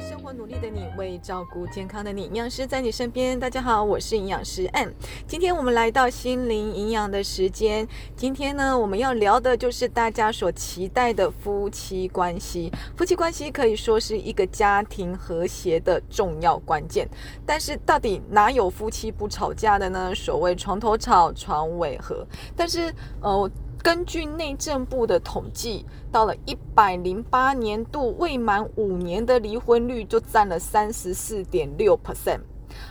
生活努力的你，为照顾健康的你，营养师在你身边。大家好，我是营养师 M。今天我们来到心灵营养的时间。今天呢，我们要聊的就是大家所期待的夫妻关系。夫妻关系可以说是一个家庭和谐的重要关键。但是，到底哪有夫妻不吵架的呢？所谓床头吵，床尾和。但是，呃。根据内政部的统计，到了一百零八年度，未满五年的离婚率就占了三十四点六 percent，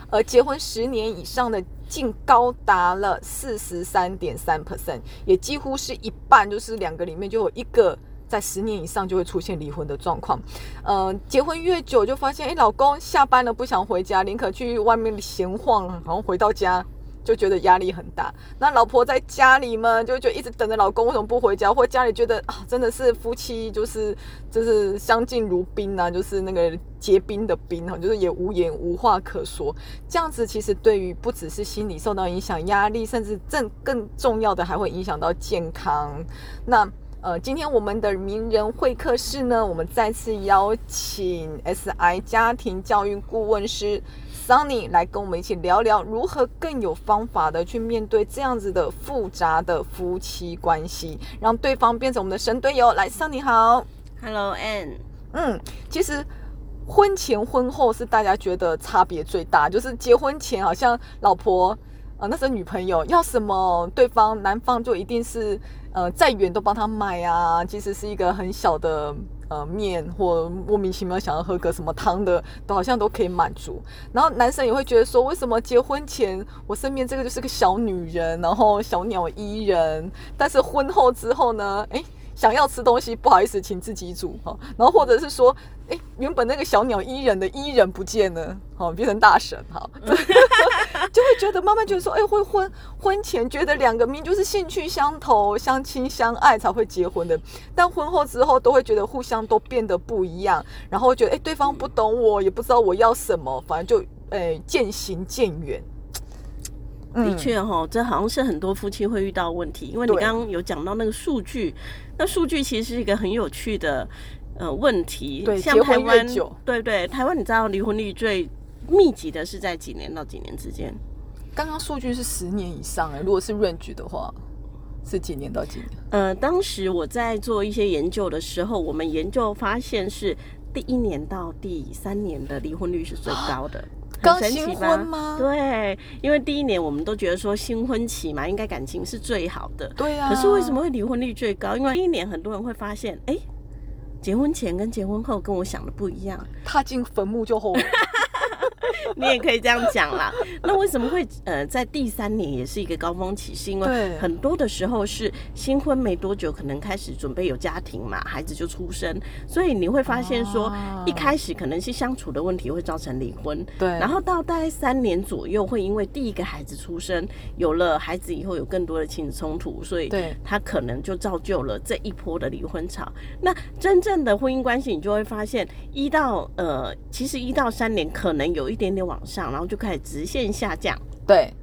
而结婚十年以上的竟高达了四十三点三 percent，也几乎是一半，就是两个里面就有一个在十年以上就会出现离婚的状况。呃，结婚越久，就发现，哎，老公下班了不想回家，宁可去外面闲晃，然后回到家。就觉得压力很大，那老婆在家里嘛，就就一直等着老公为什么不回家，或家里觉得啊，真的是夫妻就是就是相敬如宾呐，就是那个结冰的冰哈，就是也无言无话可说。这样子其实对于不只是心理受到影响，压力，甚至更更重要的还会影响到健康。那呃，今天我们的名人会客室呢，我们再次邀请 SI 家庭教育顾问师。Sunny 来跟我们一起聊聊如何更有方法的去面对这样子的复杂的夫妻关系，让对方变成我们的神队友。来，Sunny 好，Hello Ann。嗯，其实婚前婚后是大家觉得差别最大，就是结婚前好像老婆呃那时候女朋友要什么，对方男方就一定是呃再远都帮他买啊，其实是一个很小的。呃，面或莫名其妙想要喝个什么汤的，都好像都可以满足。然后男生也会觉得说，为什么结婚前我身边这个就是个小女人，然后小鸟依人，但是婚后之后呢，哎。想要吃东西，不好意思，请自己煮哈。然后或者是说，哎，原本那个小鸟依人的依人不见了，好变成大神哈，就会觉得慢慢觉得说，哎，会婚婚前觉得两个明就是兴趣相投、相亲相爱才会结婚的，但婚后之后都会觉得互相都变得不一样，然后觉得哎，对方不懂我，也不知道我要什么，反正就哎渐行渐远。的确哈，这好像是很多夫妻会遇到问题，因为你刚刚有讲到那个数据，那数据其实是一个很有趣的呃问题。对，像台湾，对对，台湾你知道离婚率最密集的是在几年到几年之间？刚刚数据是十年以上哎，如果是 range 的话，是几年到几年？呃，当时我在做一些研究的时候，我们研究发现是第一年到第三年的离婚率是最高的。刚新婚吗？对，因为第一年我们都觉得说新婚期嘛，应该感情是最好的。对啊。可是为什么会离婚率最高？因为第一年很多人会发现，哎，结婚前跟结婚后跟我想的不一样，踏进坟墓就后悔。你也可以这样讲啦。那为什么会呃在第三年也是一个高峰期？是因为很多的时候是新婚没多久，可能开始准备有家庭嘛，孩子就出生，所以你会发现说一开始可能是相处的问题会造成离婚。对。然后到大概三年左右，会因为第一个孩子出生，有了孩子以后有更多的亲子冲突，所以他可能就造就了这一波的离婚潮。那真正的婚姻关系，你就会发现一到呃，其实一到三年可能有一点点。往上，然后就开始直线下降。对，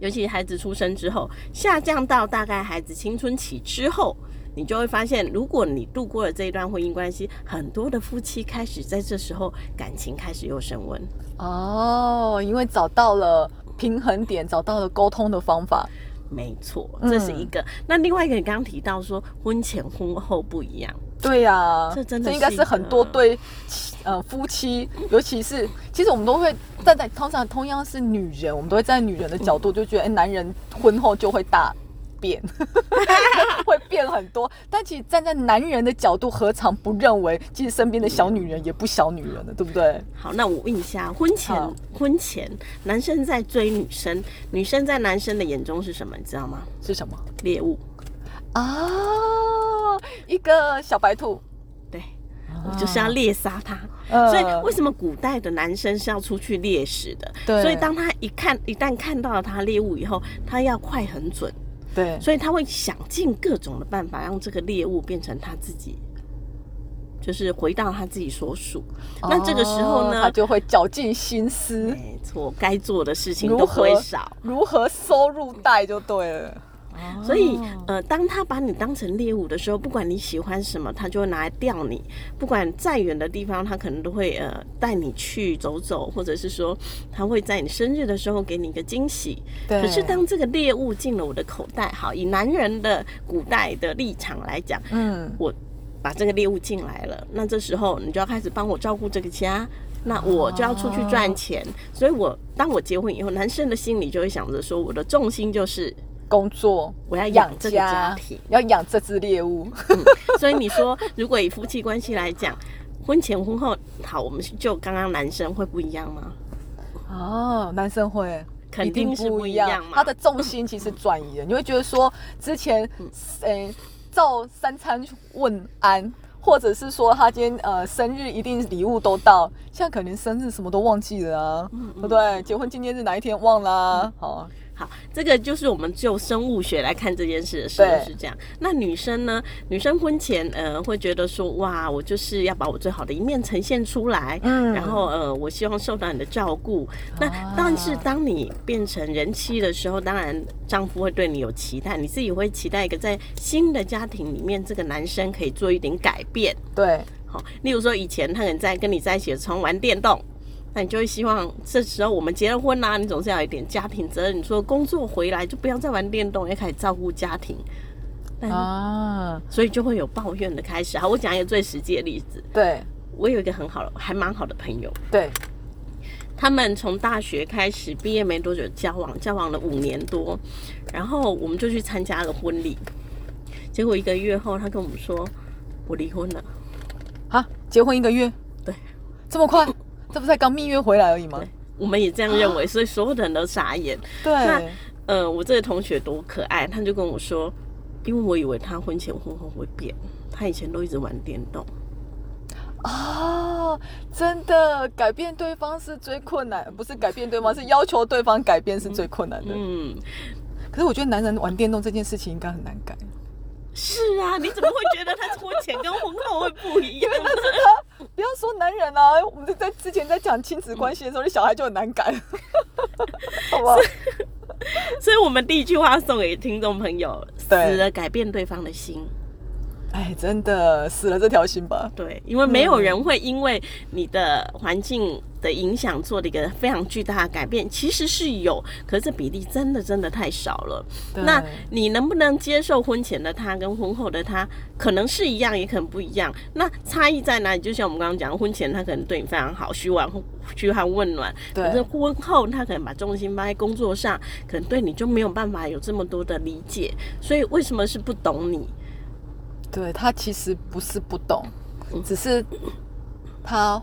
尤其孩子出生之后，下降到大概孩子青春期之后，你就会发现，如果你度过了这一段婚姻关系，很多的夫妻开始在这时候感情开始又升温。哦，因为找到了平衡点，找到了沟通的方法。没错，这是一个。那另外一个，你刚刚提到说婚前婚后不一样。对呀，这真的这应该是很多对呃夫妻，尤其是其实我们都会站在通常同样是女人，我们都会站在女人的角度，就觉得哎，男人婚后就会大变，会变很多。但其实站在男人的角度，何尝不认为，其实身边的小女人也不小女人了，对不对？好，那我问一下，婚前婚前男生在追女生，女生在男生的眼中是什么？你知道吗？是什么？猎物啊，一个小白兔，对，我就是要猎杀他。所以为什么古代的男生是要出去猎食的？对，所以当他一看，一旦看到了他猎物以后，他要快很准。对，所以他会想尽各种的办法，让这个猎物变成他自己，就是回到他自己所属。那这个时候呢，他就会绞尽心思，没错，该做的事情都会少，如何收入袋就对了。所以呃，当他把你当成猎物的时候，不管你喜欢什么，他就会拿来钓你。不管再远的地方，他可能都会呃带你去走走，或者是说他会在你生日的时候给你一个惊喜。可是当这个猎物进了我的口袋，好，以男人的古代的立场来讲，嗯，我把这个猎物进来了，那这时候你就要开始帮我照顾这个家。那我就要出去赚钱，所以我当我结婚以后，男生的心里就会想着说，我的重心就是工作，我要养这个家庭，要养这只猎物。所以你说，如果以夫妻关系来讲，婚前婚后，好，我们就刚刚男生会不一样吗？哦，男生会，肯定是不一样。他的重心其实转移了，你会觉得说，之前，诶，照三餐问安。或者是说他今天呃生日一定礼物都到，现在可能生日什么都忘记了啊，对不对？结婚纪念日哪一天忘了？好。好，这个就是我们就生物学来看这件事的时候是这样。那女生呢？女生婚前呃会觉得说，哇，我就是要把我最好的一面呈现出来，嗯，然后呃，我希望受到你的照顾。那但是当你变成人妻的时候，当然丈夫会对你有期待，你自己会期待一个在新的家庭里面，这个男生可以做一点改变。对，好，例如说以前他可能在跟你在一起的时候玩电动。那你就会希望这时候我们结了婚啦，你总是要有一点家庭责任。你说工作回来就不要再玩电动，要开始照顾家庭啊，所以就会有抱怨的开始。好，我讲一个最实际的例子。对，我有一个很好的、还蛮好的朋友。对，他们从大学开始毕业没多久交往，交往了五年多，然后我们就去参加了婚礼。结果一个月后，他跟我们说我离婚了。啊，结婚一个月？对，这么快？这不才刚蜜月回来而已吗？我们也这样认为，所以所有的人都傻眼。对，那呃，我这个同学多可爱，他就跟我说，因为我以为他婚前婚后会变，他以前都一直玩电动。哦，真的改变对方是最困难，不是改变对方，是要求对方改变是最困难的。嗯，可是我觉得男人玩电动这件事情应该很难改。是啊，你怎么会觉得他婚前跟婚后会不一样？不要说男人啊，我们在之前在讲亲子关系的时候，那小孩就很难改，好吧？所以，我们第一句话送给听众朋友：死了改变对方的心。哎，真的死了这条心吧？对，因为没有人会因为你的环境的影响做了一个非常巨大的改变，其实是有，可是这比例真的真的太少了。那你能不能接受婚前的他跟婚后的他可能是一样，也可能不一样？那差异在哪里？就像我们刚刚讲，婚前他可能对你非常好，嘘寒嘘寒问暖，可是婚后他可能把重心放在工作上，可能对你就没有办法有这么多的理解。所以为什么是不懂你？对他其实不是不懂，只是他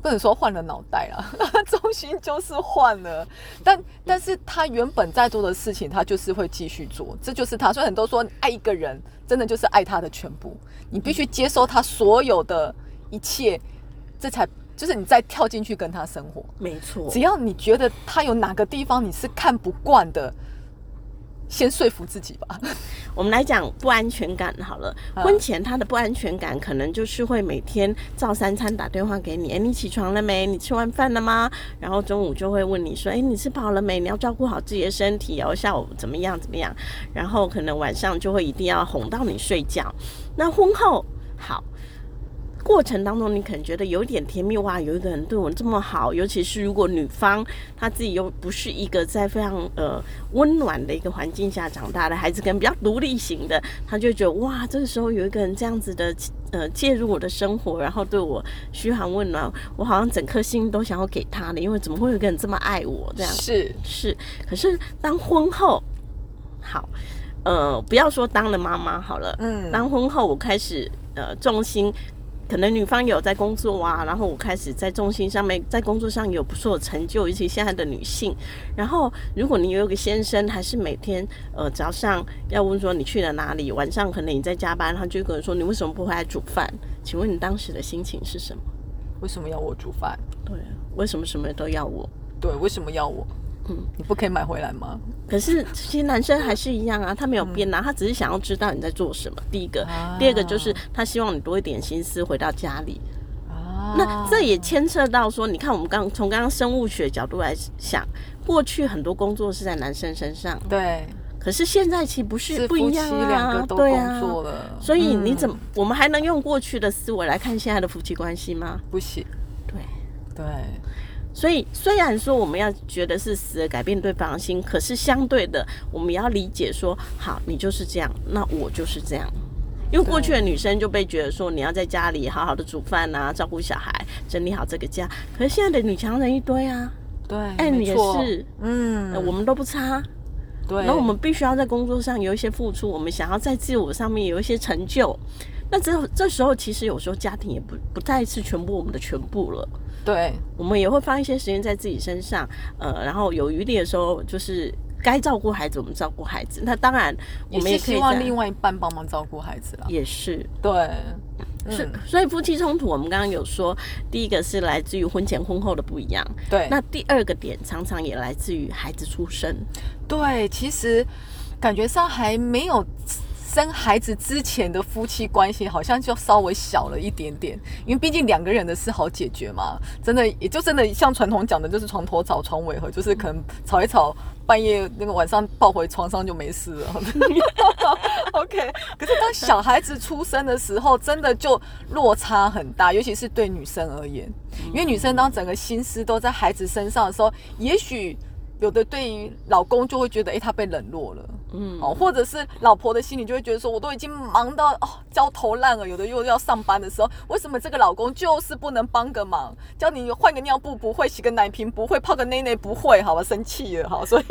不能说换了脑袋了，中心就是换了。但但是他原本在做的事情，他就是会继续做，这就是他。所以很多说爱一个人，真的就是爱他的全部。你必须接受他所有的一切，这才就是你再跳进去跟他生活。没错，只要你觉得他有哪个地方你是看不惯的。先说服自己吧。我们来讲不安全感好了。婚前他的不安全感可能就是会每天照三餐打电话给你，哎，你起床了没？你吃完饭了吗？然后中午就会问你说，哎，你吃饱了没？你要照顾好自己的身体哦。下午怎么样？怎么样？然后可能晚上就会一定要哄到你睡觉。那婚后好。过程当中，你可能觉得有点甜蜜哇，有一个人对我这么好，尤其是如果女方她自己又不是一个在非常呃温暖的一个环境下长大的孩子，可能比较独立型的，她就觉得哇，这个时候有一个人这样子的呃介入我的生活，然后对我嘘寒问暖，我好像整颗心都想要给他的，因为怎么会有一个人这么爱我这样？是是，可是当婚后，好，呃，不要说当了妈妈好了，嗯，当婚后我开始呃重心。可能女方有在工作啊，然后我开始在重心上面，在工作上有不错的成就，尤其现在的女性。然后，如果你有个先生，还是每天呃早上要问说你去了哪里，晚上可能你在加班，他就跟人说你为什么不回来煮饭？请问你当时的心情是什么？为什么要我煮饭？对，为什么什么都要我？对，为什么要我？嗯，你不可以买回来吗？可是其实男生还是一样啊，他没有变啊，他只是想要知道你在做什么。第一个，第二个就是他希望你多一点心思回到家里。啊，那这也牵扯到说，你看我们刚从刚刚生物学角度来想，过去很多工作是在男生身上。对。可是现在其实不是不一样啊，对啊，所以你怎么我们还能用过去的思维来看现在的夫妻关系吗？不行，对对。所以虽然说我们要觉得是死而改变对方的心，可是相对的，我们要理解说，好，你就是这样，那我就是这样。因为过去的女生就被觉得说，你要在家里好好的煮饭啊，照顾小孩，整理好这个家。可是现在的女强人一堆啊，对，哎，也是，嗯，我们都不差，对。那我们必须要在工作上有一些付出，我们想要在自我上面有一些成就。那这这时候，其实有时候家庭也不不再是全部我们的全部了。对，我们也会花一些时间在自己身上，呃，然后有余力的时候，就是该照顾孩子，我们照顾孩子。那当然，我们也希望另外一半帮忙照顾孩子了。也是，对，是。所以夫妻冲突，我们刚刚有说，第一个是来自于婚前婚后的不一样。对，那第二个点常常也来自于孩子出生。对，其实感觉上还没有。生孩子之前的夫妻关系好像就稍微小了一点点，因为毕竟两个人的事好解决嘛。真的，也就真的像传统讲的，就是床头吵，床尾和，就是可能吵一吵，半夜那个晚上抱回床上就没事了。OK，可是当小孩子出生的时候，真的就落差很大，尤其是对女生而言，因为女生当整个心思都在孩子身上的时候，也许有的对于老公就会觉得，哎，他被冷落了。嗯，哦，或者是老婆的心里就会觉得说，我都已经忙到哦焦头烂额，有的又要上班的时候，为什么这个老公就是不能帮个忙？叫你换个尿布不会，洗个奶瓶不会，泡个内内不会，好吧，生气了哈。所以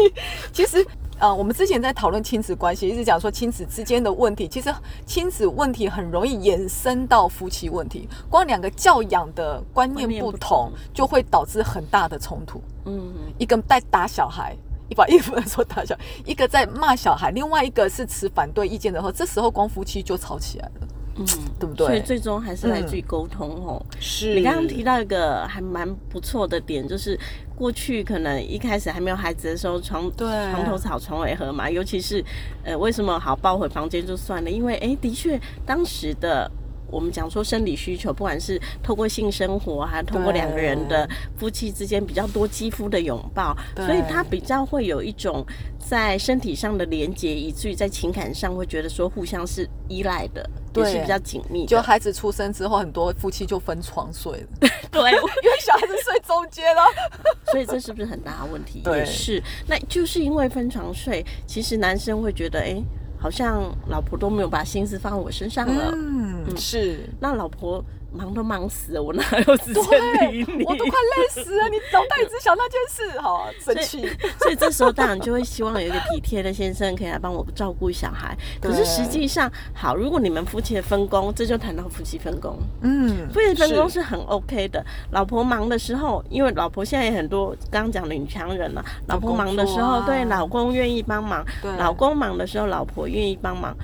其实，呃，我们之前在讨论亲子关系，一直讲说亲子之间的问题，其实亲子问题很容易延伸到夫妻问题，光两个教养的观念不同，就会导致很大的冲突。嗯，一个带打小孩。一把衣服在说大小，一个在骂小孩，另外一个是持反对意见的话，这时候光夫妻就吵起来了，嗯，对不对？所以最终还是来自于沟通哦。是你刚刚提到一个还蛮不错的点，就是过去可能一开始还没有孩子的时候，床对床头吵床尾和嘛，尤其是呃为什么好抱回房间就算了，因为哎的确当时的。我们讲说生理需求，不管是透过性生活，还透过两个人的夫妻之间比较多肌肤的拥抱，所以他比较会有一种在身体上的连接，以至于在情感上会觉得说互相是依赖的，也是比较紧密。就孩子出生之后，很多夫妻就分床睡了，对，因为小孩子睡中间了，所以这是不是很大的问题？也是，那就是因为分床睡，其实男生会觉得，哎。好像老婆都没有把心思放在我身上了。嗯，是。那老婆。忙都忙死了，我哪 有时间理你？我都快累死了，你脑袋只想那件事，好生气。所以这时候当然就会希望有一个体贴的先生可以来帮我照顾小孩。可是实际上，好，如果你们夫妻的分工，这就谈到夫妻分工。嗯，夫妻分工是很 OK 的。老婆忙的时候，因为老婆现在也很多刚刚讲的女强人了。老婆忙的时候，对老公愿意帮忙；老公忙的时候，老婆愿意帮忙。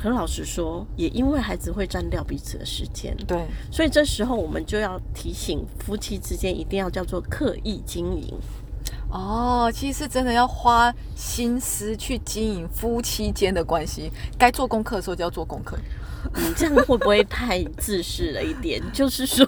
可老实说，也因为孩子会占掉彼此的时间，对，所以这时候我们就要提醒夫妻之间一定要叫做刻意经营。哦，其实真的要花心思去经营夫妻间的关系，该做功课的时候就要做功课。你这样会不会太自私了一点？就是说，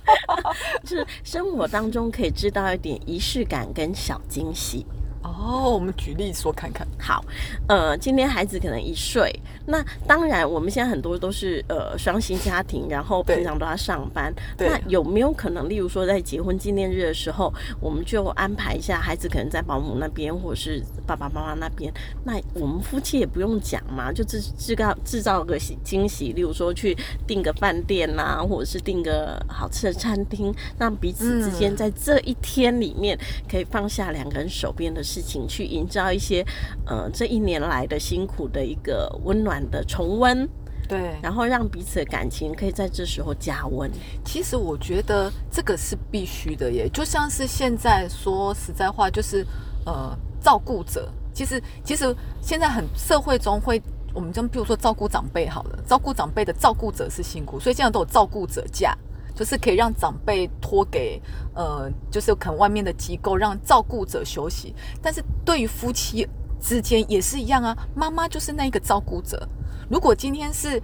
就是生活当中可以知道一点仪式感跟小惊喜。哦，我们举例说看看。好，呃，今天孩子可能一岁，那当然我们现在很多都是呃双薪家庭，然后平常都要上班。那有没有可能，例如说在结婚纪念日的时候，我们就安排一下孩子可能在保姆那边，或者是爸爸妈妈那边？那我们夫妻也不用讲嘛，就制制造制造个惊喜，例如说去订个饭店呐，或者是订个好吃的餐厅，让彼此之间在这一天里面可以放下两个人手边的。事情去营造一些，呃，这一年来的辛苦的一个温暖的重温，对，然后让彼此的感情可以在这时候加温。其实我觉得这个是必须的耶，就像是现在说实在话，就是呃，照顾者，其实其实现在很社会中会，我们就比如说照顾长辈好了，照顾长辈的照顾者是辛苦，所以现在都有照顾者假。就是可以让长辈托给呃，就是可能外面的机构让照顾者休息。但是对于夫妻之间也是一样啊，妈妈就是那一个照顾者。如果今天是，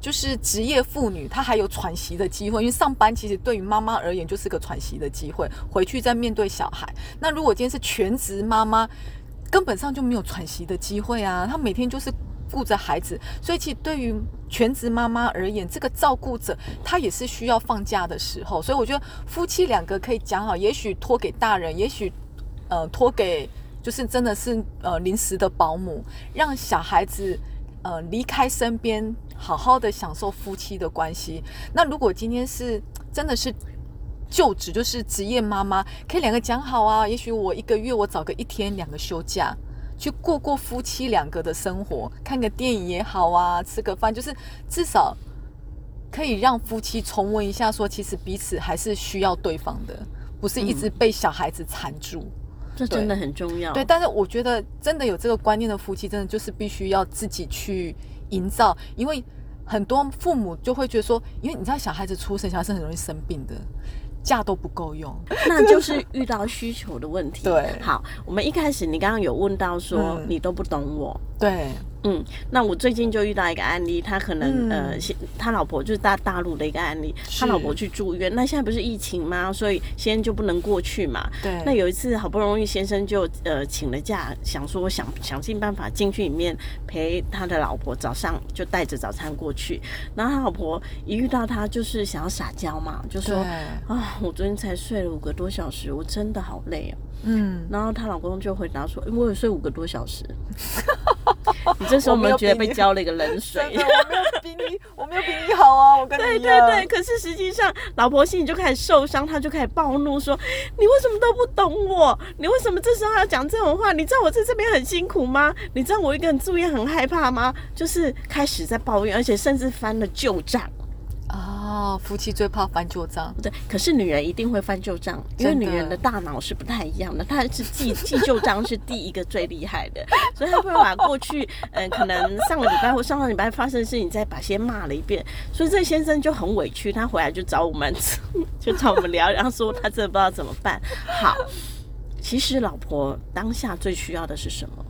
就是职业妇女，她还有喘息的机会，因为上班其实对于妈妈而言就是个喘息的机会，回去再面对小孩。那如果今天是全职妈妈，根本上就没有喘息的机会啊！她每天就是顾着孩子，所以其实对于全职妈妈而言，这个照顾者他也是需要放假的时候。所以我觉得夫妻两个可以讲好，也许托给大人，也许呃托给就是真的是呃临时的保姆，让小孩子呃离开身边，好好的享受夫妻的关系。那如果今天是真的是。就职就是职业妈妈，可以两个讲好啊。也许我一个月我找个一天两个休假，去过过夫妻两个的生活，看个电影也好啊，吃个饭，就是至少可以让夫妻重温一下，说其实彼此还是需要对方的，不是一直被小孩子缠住。这真的很重要。对，但是我觉得真的有这个观念的夫妻，真的就是必须要自己去营造，因为很多父母就会觉得说，因为你知道小孩子出生，小孩是很容易生病的。假都不够用，那就是遇到需求的问题。对，好，我们一开始你刚刚有问到说你都不懂我，对。嗯，那我最近就遇到一个案例，他可能呃，他老婆就是大大陆的一个案例，他老婆去住院，那现在不是疫情吗？所以先生就不能过去嘛。对。那有一次好不容易先生就呃请了假，想说想想尽办法进去里面陪他的老婆，早上就带着早餐过去。然后他老婆一遇到他就是想要撒娇嘛，就说啊，我昨天才睡了五个多小时，我真的好累啊。嗯。然后她老公就回答说，我有睡五个多小时。你这时候有没有觉得被浇了一个冷水？我没有比你，我没有比你好啊！我跟你对对对，可是实际上，老婆心里就开始受伤，她就开始暴怒，说：“你为什么都不懂我？你为什么这时候要讲这种话？你知道我在这边很辛苦吗？你知道我一个人住院很害怕吗？”就是开始在抱怨，而且甚至翻了旧账。哦，夫妻最怕翻旧账。对，可是女人一定会翻旧账，因为女人的大脑是不太一样的，她是记记旧账是第一个最厉害的，所以她会把过去，嗯，可能上个礼拜或上个礼拜发生的事情再把先骂了一遍，所以这先生就很委屈，他回来就找我们，就找我们聊，然后说他真的不知道怎么办。好，其实老婆当下最需要的是什么？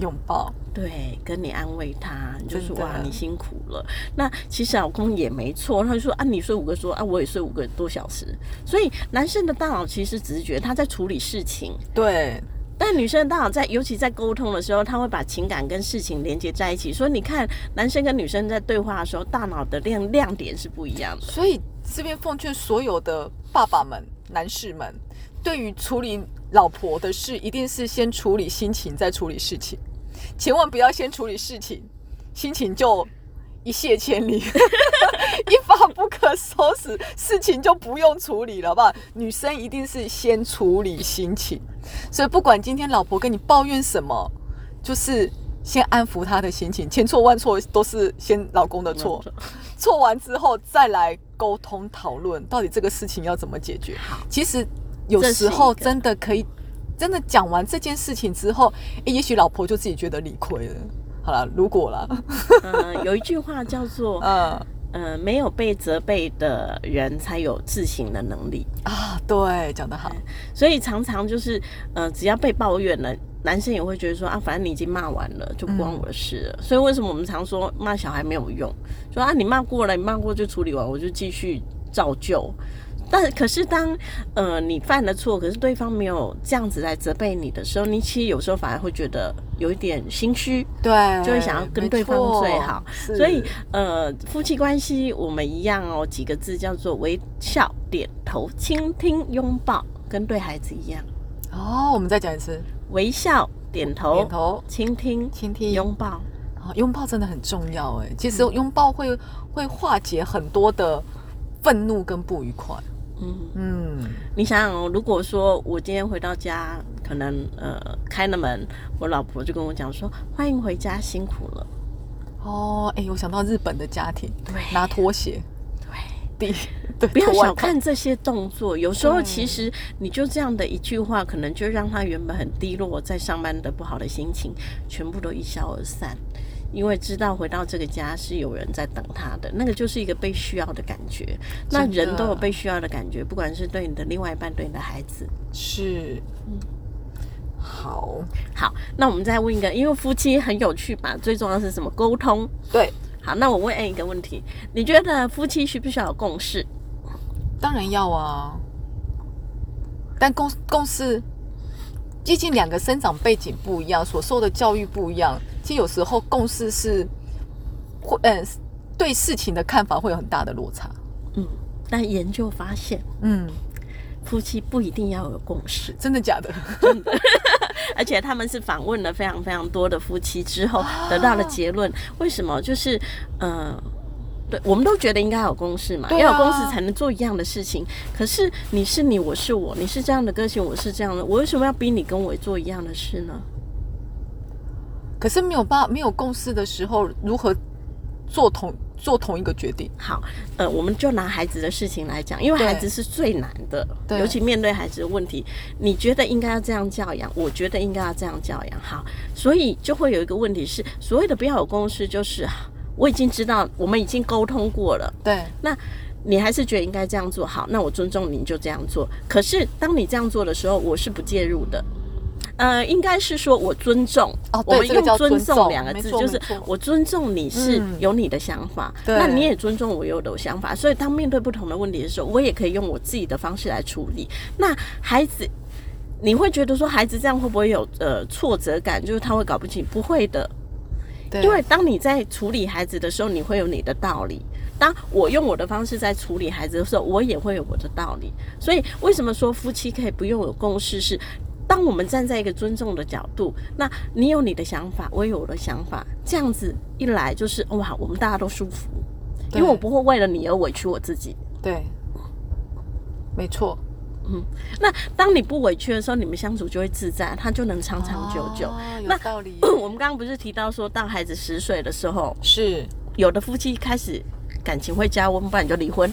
拥抱，对，跟你安慰他，就是哇，你辛苦了。那其实老公也没错，他就说啊，你睡五个说啊，我也睡五个多小时。所以男生的大脑其实只是觉他在处理事情，对。但女生的大脑在，尤其在沟通的时候，他会把情感跟事情连接在一起。所以你看，男生跟女生在对话的时候，大脑的亮亮点是不一样的。所以这边奉劝所有的爸爸们、男士们，对于处理老婆的事，一定是先处理心情，再处理事情。千万不要先处理事情，心情就一泻千里，一发不可收拾，事情就不用处理了吧？女生一定是先处理心情，所以不管今天老婆跟你抱怨什么，就是先安抚她的心情，千错万错都是先老公的错，错完之后再来沟通讨论，到底这个事情要怎么解决？其实有时候真的可以。真的讲完这件事情之后，也许老婆就自己觉得理亏了。好了，如果了，嗯，有一句话叫做，嗯嗯，没有被责备的人才有自省的能力啊。对，讲得好。所以常常就是，呃，只要被抱怨了，男生也会觉得说啊，反正你已经骂完了，就不关我的事了。所以为什么我们常说骂小孩没有用？说啊，你骂过了，你骂过就处理完，我就继续照旧。但可是当呃你犯了错，可是对方没有这样子来责备你的时候，你其实有时候反而会觉得有一点心虚，对，就会想要跟对方最好。所以呃夫妻关系我们一样哦，几个字叫做微笑、点头、倾听、拥抱，跟对孩子一样。哦，我们再讲一次，微笑、点头、点头、倾听、倾听、拥抱。啊，拥抱真的很重要哎，其实拥抱会会化解很多的愤怒跟不愉快。嗯嗯，你想想哦，如果说我今天回到家，可能呃开了门，我老婆就跟我讲说：“欢迎回家，辛苦了。”哦，哎，我想到日本的家庭，对，拿拖鞋，对，对，不要小看这些动作，有时候其实你就这样的一句话，可能就让他原本很低落在上班的不好的心情，全部都一消而散。因为知道回到这个家是有人在等他的，那个就是一个被需要的感觉。那人都有被需要的感觉，不管是对你的另外一半，对你的孩子，是。嗯，好，好，那我们再问一个，因为夫妻很有趣吧，最重要是什么？沟通。对，好，那我问一个问题，你觉得夫妻需不需要有共识？当然要啊，但共共识。毕竟两个生长背景不一样，所受的教育不一样，其实有时候共识是会，嗯，对事情的看法会有很大的落差。嗯，但研究发现，嗯，夫妻不一定要有共识，真的假的？真的。而且他们是访问了非常非常多的夫妻之后得到了结论，为什么？就是，嗯。对，我们都觉得应该有公式嘛，要有公式才能做一样的事情。可是你是你，我是我，你是这样的个性，我是这样的，我为什么要逼你跟我做一样的事呢？可是没有办法，没有共识的时候，如何做同做同一个决定？好，呃，我们就拿孩子的事情来讲，因为孩子是最难的，尤其面对孩子的问题，你觉得应该要这样教养，我觉得应该要这样教养。好，所以就会有一个问题是，所谓的不要有共识，就是。我已经知道，我们已经沟通过了。对，那你还是觉得应该这样做好？那我尊重你，就这样做。可是当你这样做的时候，我是不介入的。呃，应该是说我尊重。哦，我们用尊重两个字，就是我尊重你是有你的想法，那你也尊重我有的想法。所以当面对不同的问题的时候，我也可以用我自己的方式来处理。那孩子，你会觉得说孩子这样会不会有呃挫折感？就是他会搞不清？不会的。因为当你在处理孩子的时候，你会有你的道理；当我用我的方式在处理孩子的时候，我也会有我的道理。所以，为什么说夫妻可以不用有共识？是当我们站在一个尊重的角度，那你有你的想法，我有我的想法，这样子一来就是哇，我们大家都舒服，因为我不会为了你而委屈我自己。对，没错。嗯，那当你不委屈的时候，你们相处就会自在，他就能长长久久。那道理。我们刚刚不是提到说，当孩子十岁的时候，是有的夫妻开始感情会加温，不然就离婚。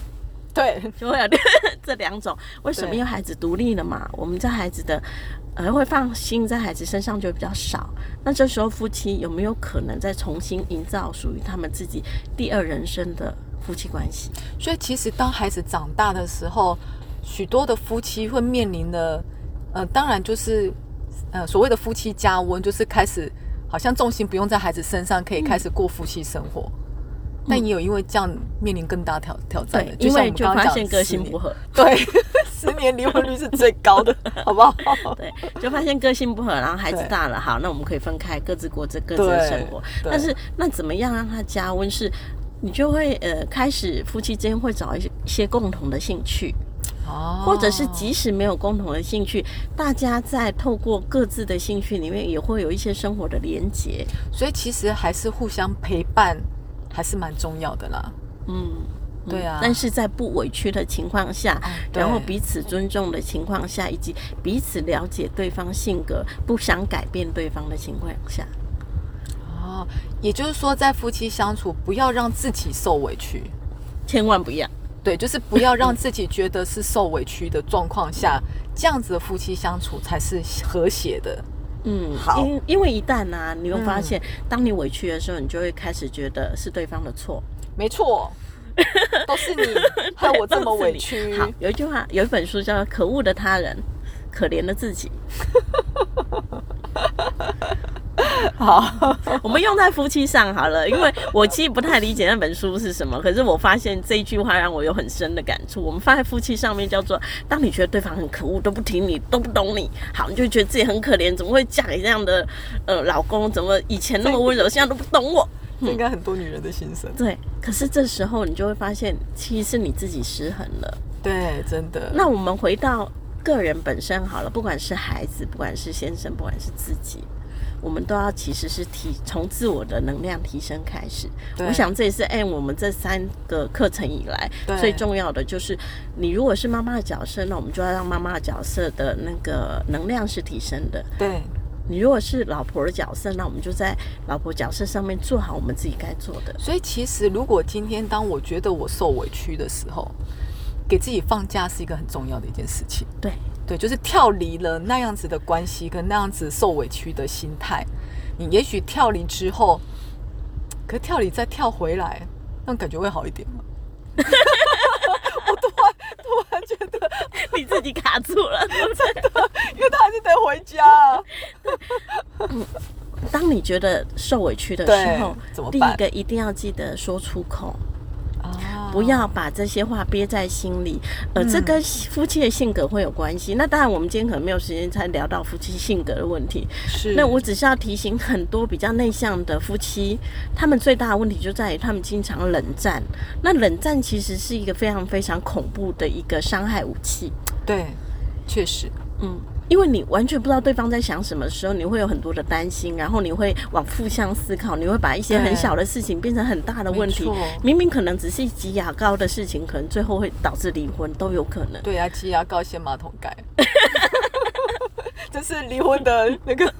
对，就会有 这两种。为什么？因为孩子独立了嘛，我们在孩子的呃会放心在孩子身上就比较少。那这时候夫妻有没有可能再重新营造属于他们自己第二人生的夫妻关系？所以其实当孩子长大的时候。许多的夫妻会面临的，呃，当然就是，呃，所谓的夫妻加温，就是开始好像重心不用在孩子身上，可以开始过夫妻生活。但也有因为这样面临更大挑挑战的，因为就发现个性不合，对，十年离婚率是最高的，好不好？对，就发现个性不合，然后孩子大了，好，那我们可以分开，各自过着各自的生活。但是那怎么样让他加温？是，你就会呃，开始夫妻之间会找一些一些共同的兴趣。或者是即使没有共同的兴趣，大家在透过各自的兴趣里面，也会有一些生活的连结。所以其实还是互相陪伴，还是蛮重要的啦。嗯，对啊。但是在不委屈的情况下，然后彼此尊重的情况下，以及彼此了解对方性格，不想改变对方的情况下。哦，也就是说，在夫妻相处，不要让自己受委屈，千万不要。对，就是不要让自己觉得是受委屈的状况下，这样子的夫妻相处才是和谐的。嗯，好。因因为一旦呢，你会发现，当你委屈的时候，你就会开始觉得是对方的错。没错，都是你害我这么委屈。好，有一句话，有一本书叫《可恶的他人，可怜的自己》。好，我们用在夫妻上好了，因为我其实不太理解那本书是什么，可是我发现这一句话让我有很深的感触。我们放在夫妻上面叫做：当你觉得对方很可恶，都不听你，都不懂你，好，你就觉得自己很可怜，怎么会嫁给这样的呃老公？怎么以前那么温柔，现在都不懂我？应 该很多女人的心声。对，可是这时候你就会发现，其实是你自己失衡了。对，真的。那我们回到个人本身好了，不管是孩子，不管是先生，不管是自己。我们都要其实是提从自我的能量提升开始。我想这也是哎，我们这三个课程以来最重要的就是，你如果是妈妈的角色，那我们就要让妈妈的角色的那个能量是提升的。对，你如果是老婆的角色，那我们就在老婆角色上面做好我们自己该做的。所以其实如果今天当我觉得我受委屈的时候，给自己放假是一个很重要的一件事情。对。对，就是跳离了那样子的关系，跟那样子受委屈的心态。你也许跳离之后，可跳离再跳回来，那感觉会好一点吗？我突然突然觉得 你自己卡住了，真的，因为他还是得回家。当你觉得受委屈的时候，怎么第一个一定要记得说出口。不要把这些话憋在心里，呃，这跟夫妻的性格会有关系。那当然，我们今天可能没有时间才聊到夫妻性格的问题。是，那我只是要提醒很多比较内向的夫妻，他们最大的问题就在于他们经常冷战。那冷战其实是一个非常非常恐怖的一个伤害武器。对，确实，嗯。因为你完全不知道对方在想什么时候，你会有很多的担心，然后你会往负向思考，你会把一些很小的事情变成很大的问题。明明可能只是挤牙膏的事情，可能最后会导致离婚都有可能。对啊，挤牙膏掀马桶盖，这是离婚的那个。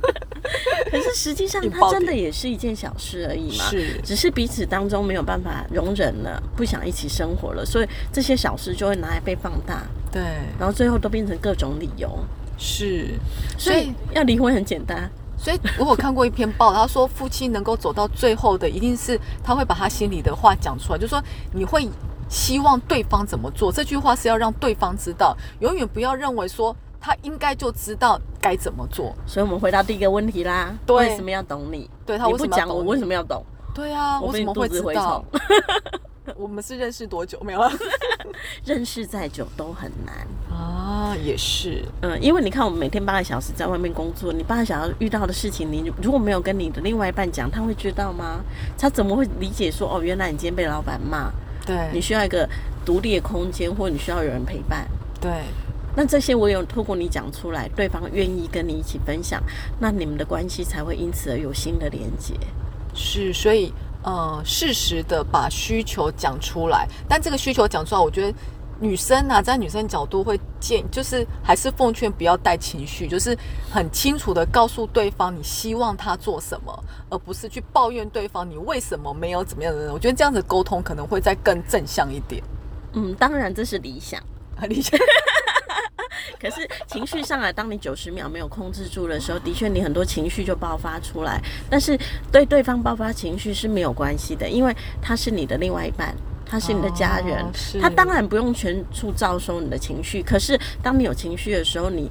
可是实际上，它真的也是一件小事而已嘛。是，只是彼此当中没有办法容忍了，不想一起生活了，所以这些小事就会拿来被放大。对，然后最后都变成各种理由。是，所以要离婚很简单。所以我有看过一篇报，他说夫妻能够走到最后的，一定是他会把他心里的话讲出来，就是说你会希望对方怎么做。这句话是要让对方知道，永远不要认为说他应该就知道该怎么做。所以我们回到第一个问题啦，为什么要懂你？对他不讲，我为什么要懂？对啊，我怎么会知道？我们是认识多久没有？认识再久都很难啊，也是，嗯，因为你看，我们每天八个小时在外面工作，你八个小时遇到的事情，你如果没有跟你的另外一半讲，他会知道吗？他怎么会理解说，哦，原来你今天被老板骂，对你需要一个独立的空间，或你需要有人陪伴，对，那这些我有透过你讲出来，对方愿意跟你一起分享，那你们的关系才会因此而有新的连接。是，所以。呃，适时的把需求讲出来，但这个需求讲出来，我觉得女生啊，在女生角度会建，就是还是奉劝不要带情绪，就是很清楚的告诉对方你希望他做什么，而不是去抱怨对方你为什么没有怎么样的人。我觉得这样子沟通可能会再更正向一点。嗯，当然这是理想，理想。可是情绪上来，当你九十秒没有控制住的时候，的确你很多情绪就爆发出来。但是对对方爆发情绪是没有关系的，因为他是你的另外一半，他是你的家人，他当然不用全处照收你的情绪。可是当你有情绪的时候，你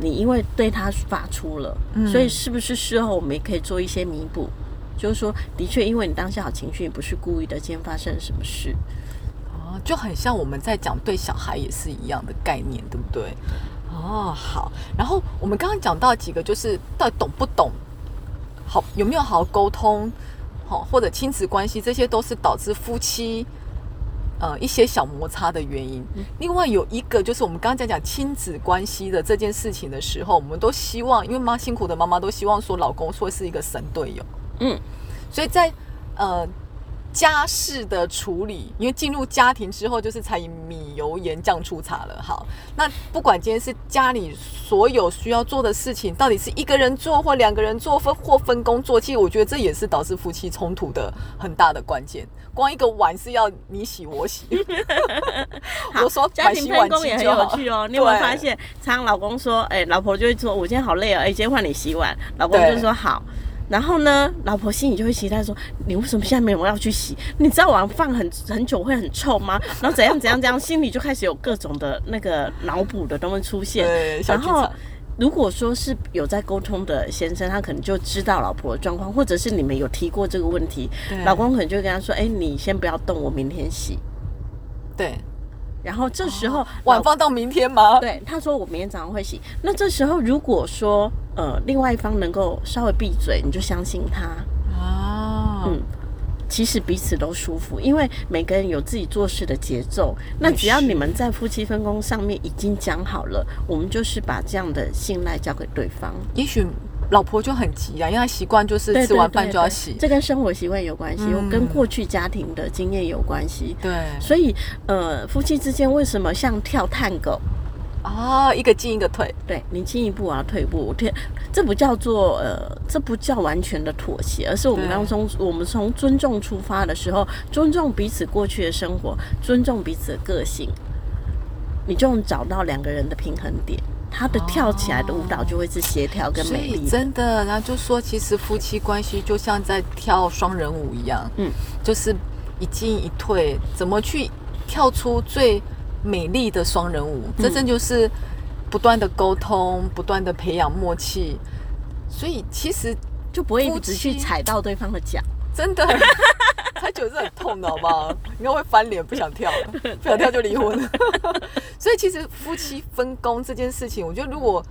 你因为对他发出了，所以是不是事后我们也可以做一些弥补？就是说，的确，因为你当下有情绪，你不是故意的，今天发生了什么事？就很像我们在讲对小孩也是一样的概念，对不对？哦，好。然后我们刚刚讲到几个，就是到底懂不懂，好有没有好好沟通，好或者亲子关系，这些都是导致夫妻呃一些小摩擦的原因。另外有一个就是我们刚刚在讲亲子关系的这件事情的时候，我们都希望，因为妈辛苦的妈妈都希望说老公说是一个神队友，嗯，所以在呃。家事的处理，因为进入家庭之后就是柴米油盐酱醋茶了。好，那不管今天是家里所有需要做的事情，到底是一个人做或两个人做分或分工做，其实我觉得这也是导致夫妻冲突的很大的关键。光一个碗是要你洗我洗，我说家庭分工也很有趣哦。你有没有发现，常老公说，哎，老婆就会说，我今天好累哦，哎，今天换你洗碗，老公就说好。然后呢，老婆心里就会期待说：“你为什么现在没有要去洗？你知道碗放很很久会很臭吗？然后怎样怎样怎样，心里就开始有各种的那个脑补的东西出现。然后，如果说是有在沟通的先生，他可能就知道老婆的状况，或者是你们有提过这个问题，老公可能就跟他说：‘哎，你先不要动，我明天洗。’对。然后这时候晚放到明天吗？对，他说我明天早上会洗。那这时候如果说呃，另外一方能够稍微闭嘴，你就相信他啊。嗯，其实彼此都舒服，因为每个人有自己做事的节奏。那只要你们在夫妻分工上面已经讲好了，我们就是把这样的信赖交给对方。也许。老婆就很急啊，因为她习惯就是吃完饭就要洗，这跟生活习惯有关系，又跟过去家庭的经验有关系。对，所以呃，夫妻之间为什么像跳探戈啊，一个进一个退？对你进一步我要退步，我退，这不叫做呃，这不叫完全的妥协，而是我们当中我们从尊重出发的时候，尊重彼此过去的生活，尊重彼此的个性，你就能找到两个人的平衡点。他的跳起来的舞蹈就会是协调跟美丽，真的。然后就说，其实夫妻关系就像在跳双人舞一样，嗯，就是一进一退，怎么去跳出最美丽的双人舞？真正就是不断的沟通，不断的培养默契，所以其实就不会一直去踩到对方的脚，真的。才九是很痛的，好不好？应该会翻脸，不想跳了，不想跳就离婚了。所以其实夫妻分工这件事情，我觉得如果。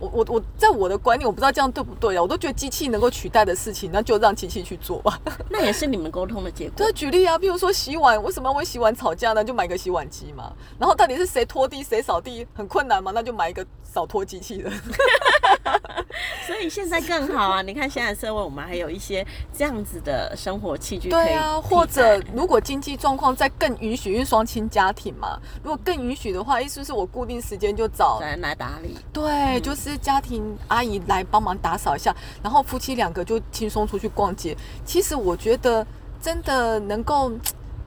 我我我在我的观念，我不知道这样对不对啊？我都觉得机器能够取代的事情，那就让机器去做吧。那也是你们沟通的结果。对，举例啊，比如说洗碗，为什么会洗碗吵架呢？就买个洗碗机嘛。然后到底是谁拖地谁扫地很困难嘛？那就买一个扫拖机器人。所以现在更好啊！你看现在社会，我们还有一些这样子的生活器具。对啊，或者如果经济状况再更允许，因为双亲家庭嘛，如果更允许的话，意思是我固定时间就找人来打理。对，就是。是家庭阿姨来帮忙打扫一下，然后夫妻两个就轻松出去逛街。其实我觉得真的能够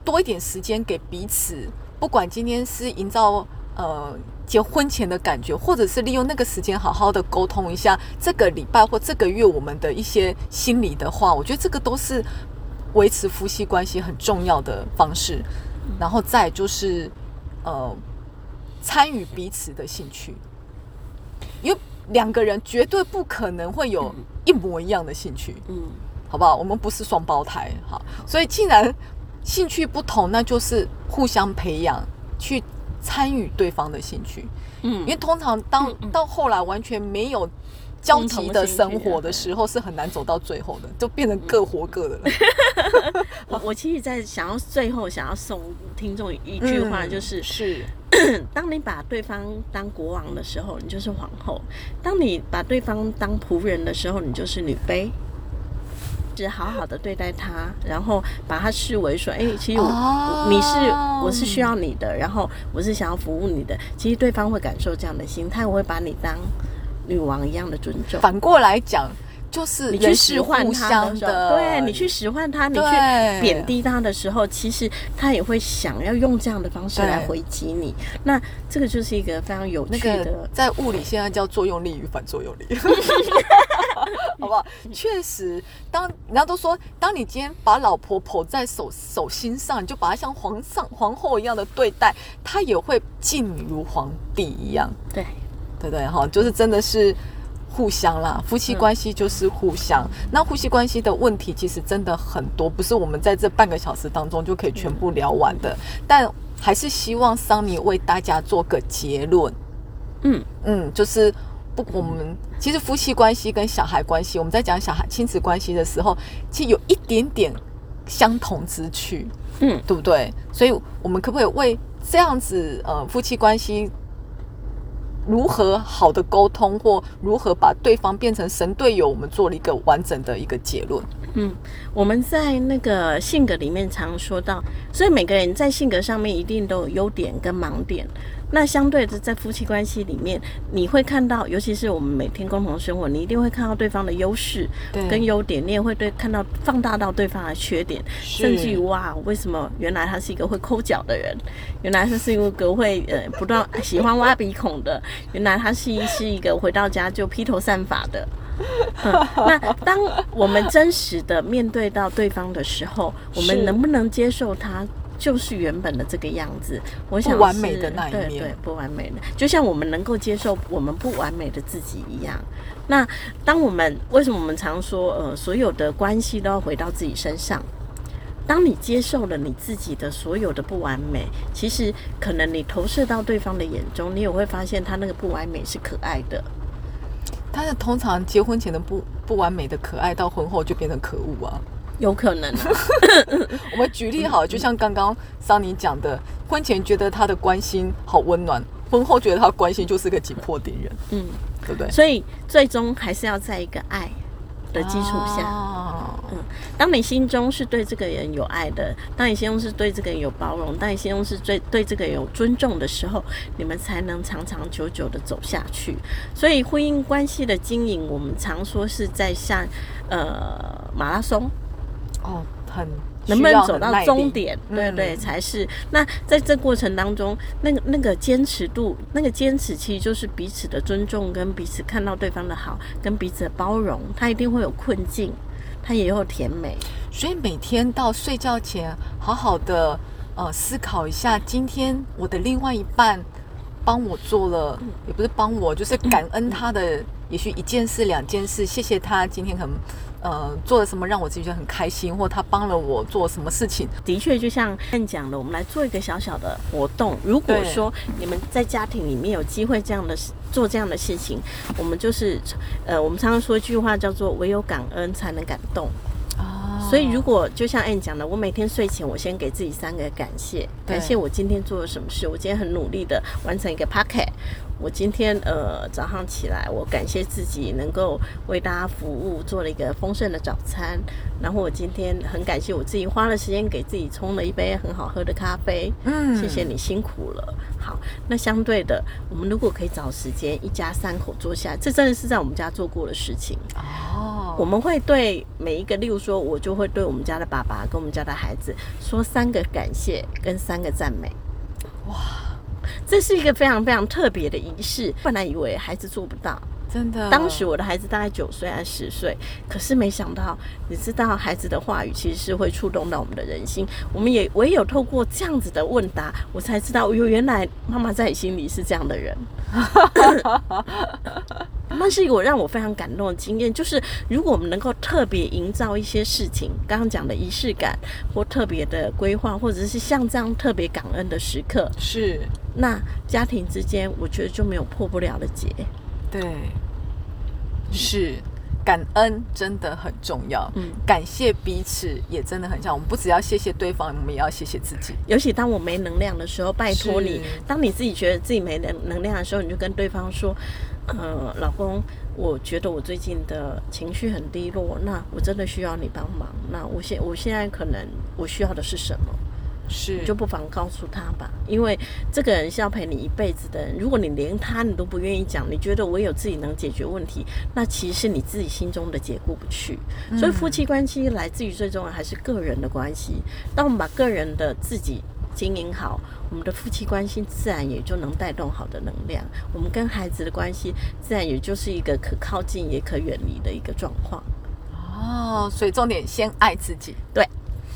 多一点时间给彼此，不管今天是营造呃结婚前的感觉，或者是利用那个时间好好的沟通一下这个礼拜或这个月我们的一些心理的话，我觉得这个都是维持夫妻关系很重要的方式。然后再就是呃参与彼此的兴趣。因为两个人绝对不可能会有一模一样的兴趣，嗯，好不好？我们不是双胞胎，好，所以既然兴趣不同，那就是互相培养，去参与对方的兴趣，嗯，因为通常当到后来完全没有。交集的生活的时候是很难走到最后的，就变成各活各的了。我我其实，在想要最后想要送听众一句话，就是是，当你把对方当国王的时候，你就是皇后；当你把对方当仆人的时候，你就是女卑。是好好的对待他，然后把他视为说，哎，其实我你是我是需要你的，然后我是想要服务你的。其实对方会感受这样的心态，我会把你当。女王一样的尊重。反过来讲，就是你去使唤他的，对你去使唤他，你去贬低他的时候，其实他也会想要用这样的方式来回击你。那这个就是一个非常有趣的，在物理现在叫作用力与反作用力，好不好？确实，当人家都说，当你今天把老婆捧在手手心上，你就把她像皇上、皇后一样的对待，她也会敬你如皇帝一样。对。对对哈，就是真的是互相啦，夫妻关系就是互相。那夫妻关系的问题其实真的很多，不是我们在这半个小时当中就可以全部聊完的。但还是希望桑尼为大家做个结论。嗯嗯，就是不，我们其实夫妻关系跟小孩关系，我们在讲小孩亲子关系的时候，其实有一点点相同之处。嗯，对不对？所以我们可不可以为这样子呃夫妻关系？如何好的沟通，或如何把对方变成神队友，我们做了一个完整的一个结论。嗯，我们在那个性格里面常说到，所以每个人在性格上面一定都有优点跟盲点。那相对的，在夫妻关系里面，你会看到，尤其是我们每天共同生活，你一定会看到对方的优势跟优点，你也会对看到放大到对方的缺点，甚至于哇，为什么原来他是一个会抠脚的人？原来他是一个会呃不断喜欢挖鼻孔的？原来他是是一个回到家就披头散发的？那当我们真实的面对到对方的时候，我们能不能接受他？就是原本的这个样子，我想不完美的那一面，对对，不完美的，就像我们能够接受我们不完美的自己一样。那当我们为什么我们常说，呃，所有的关系都要回到自己身上？当你接受了你自己的所有的不完美，其实可能你投射到对方的眼中，你也会发现他那个不完美是可爱的。但是通常结婚前的不不完美的可爱，到婚后就变成可恶啊。有可能，我们举例好，就像刚刚桑尼讲的，婚前觉得他的关心好温暖，婚后觉得他关心就是个紧迫敌人，嗯，对不对？所以最终还是要在一个爱的基础下，嗯，当你心中是对这个人有爱的，当你心中是对这个人有包容，当你心中是对对这个人有尊重的时候，你们才能长长久久的走下去。所以婚姻关系的经营，我们常说是在像呃马拉松。哦，很能不能走到终点？对对，才是。那在这过程当中，那个那个坚持度，那个坚持，其实就是彼此的尊重，跟彼此看到对方的好，跟彼此的包容。他一定会有困境，他也有甜美。所以每天到睡觉前，好好的呃思考一下，今天我的另外一半帮我做了，也不是帮我，就是感恩他的。也许一件事、两件事，谢谢他今天很呃，做了什么让我自己觉得很开心，或他帮了我做什么事情？的确，就像讲的，我们来做一个小小的活动。如果说你们在家庭里面有机会这样的做这样的事情，我们就是呃，我们常常说一句话叫做“唯有感恩才能感动”。所以，如果就像 Anne 讲的，我每天睡前我先给自己三个感谢，感谢我今天做了什么事，我今天很努力的完成一个 packet。我今天呃早上起来，我感谢自己能够为大家服务，做了一个丰盛的早餐。然后我今天很感谢我自己花了时间给自己冲了一杯很好喝的咖啡。嗯，谢谢你辛苦了。好，那相对的，我们如果可以找时间一家三口坐下，这真的是在我们家做过的事情。哦，我们会对每一个，例如说，我就会对我们家的爸爸跟我们家的孩子说三个感谢跟三个赞美。哇。这是一个非常非常特别的仪式。本来以为孩子做不到，真的。当时我的孩子大概九岁还是十岁，可是没想到，你知道孩子的话语其实是会触动到我们的人心。我们也唯有透过这样子的问答，我才知道，哟，原来妈妈在你心里是这样的人。那是一个我让我非常感动的经验，就是如果我们能够特别营造一些事情，刚刚讲的仪式感，或特别的规划，或者是像这样特别感恩的时刻，是那家庭之间，我觉得就没有破不了的结。对，是感恩真的很重要，嗯，感谢彼此也真的很像。我们不只要谢谢对方，我们也要谢谢自己。尤其当我没能量的时候，拜托你，当你自己觉得自己没能能量的时候，你就跟对方说。呃，老公，我觉得我最近的情绪很低落，那我真的需要你帮忙。那我现我现在可能我需要的是什么？是，就不妨告诉他吧，因为这个人是要陪你一辈子的人。如果你连他你都不愿意讲，你觉得我有自己能解决问题，那其实是你自己心中的结过不去。所以夫妻关系来自于最重要还是个人的关系。当我们把个人的自己。经营好，我们的夫妻关系自然也就能带动好的能量。我们跟孩子的关系自然也就是一个可靠近也可远离的一个状况。哦，所以重点先爱自己。对，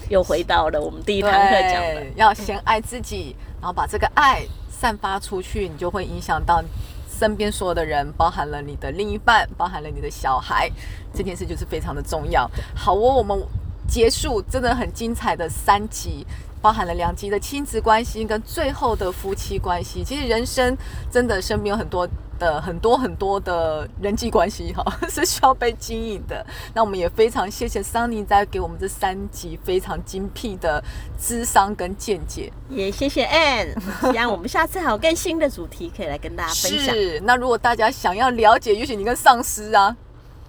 又回到了我们第一堂课讲的，要先爱自己，然后把这个爱散发出去，你就会影响到身边所有的人，包含了你的另一半，包含了你的小孩。这件事就是非常的重要。好哦，我们结束真的很精彩的三集。包含了两极的亲子关系跟最后的夫妻关系。其实人生真的身边有很多的很多很多的人际关系哈，是需要被经营的。那我们也非常谢谢桑尼在给我们这三集非常精辟的智商跟见解。也谢谢 Anne，希望我们下次还有更新的主题可以来跟大家分享。是，那如果大家想要了解，也许你跟上司啊。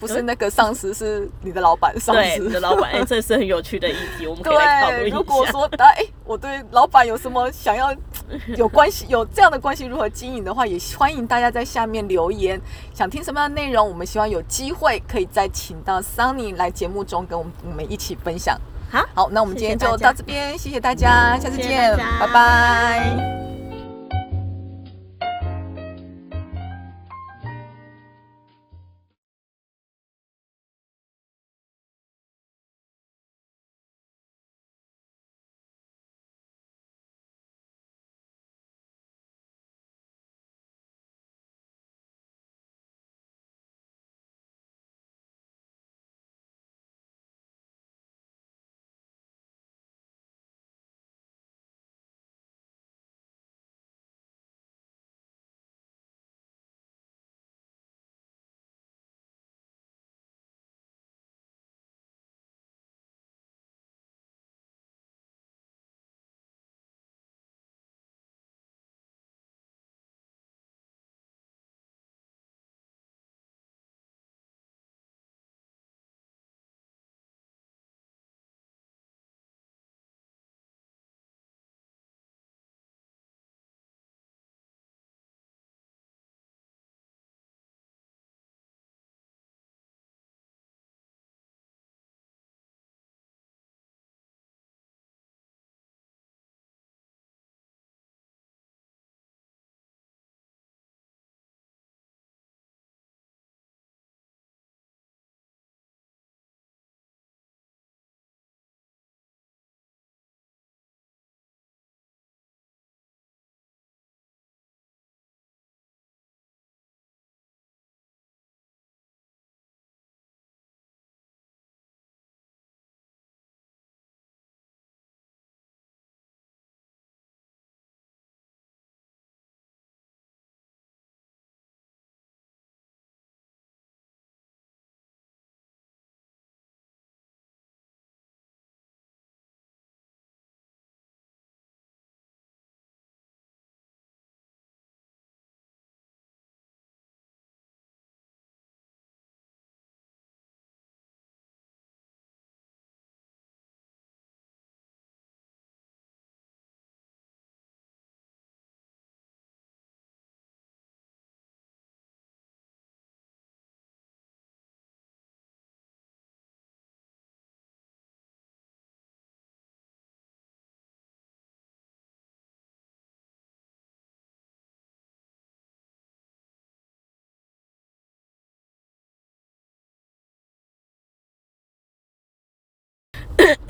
不是那个上司，是你的老板。上司的老板，哎，这是很有趣的议题，我们可以讨论一下。如果说，哎，我对老板有什么想要 有关系，有这样的关系如何经营的话，也欢迎大家在下面留言，想听什么样的内容，我们希望有机会可以再请到 Sunny 来节目中跟我们我们一起分享。好，好，那我们今天就到这边，谢谢大家，下次见，拜拜。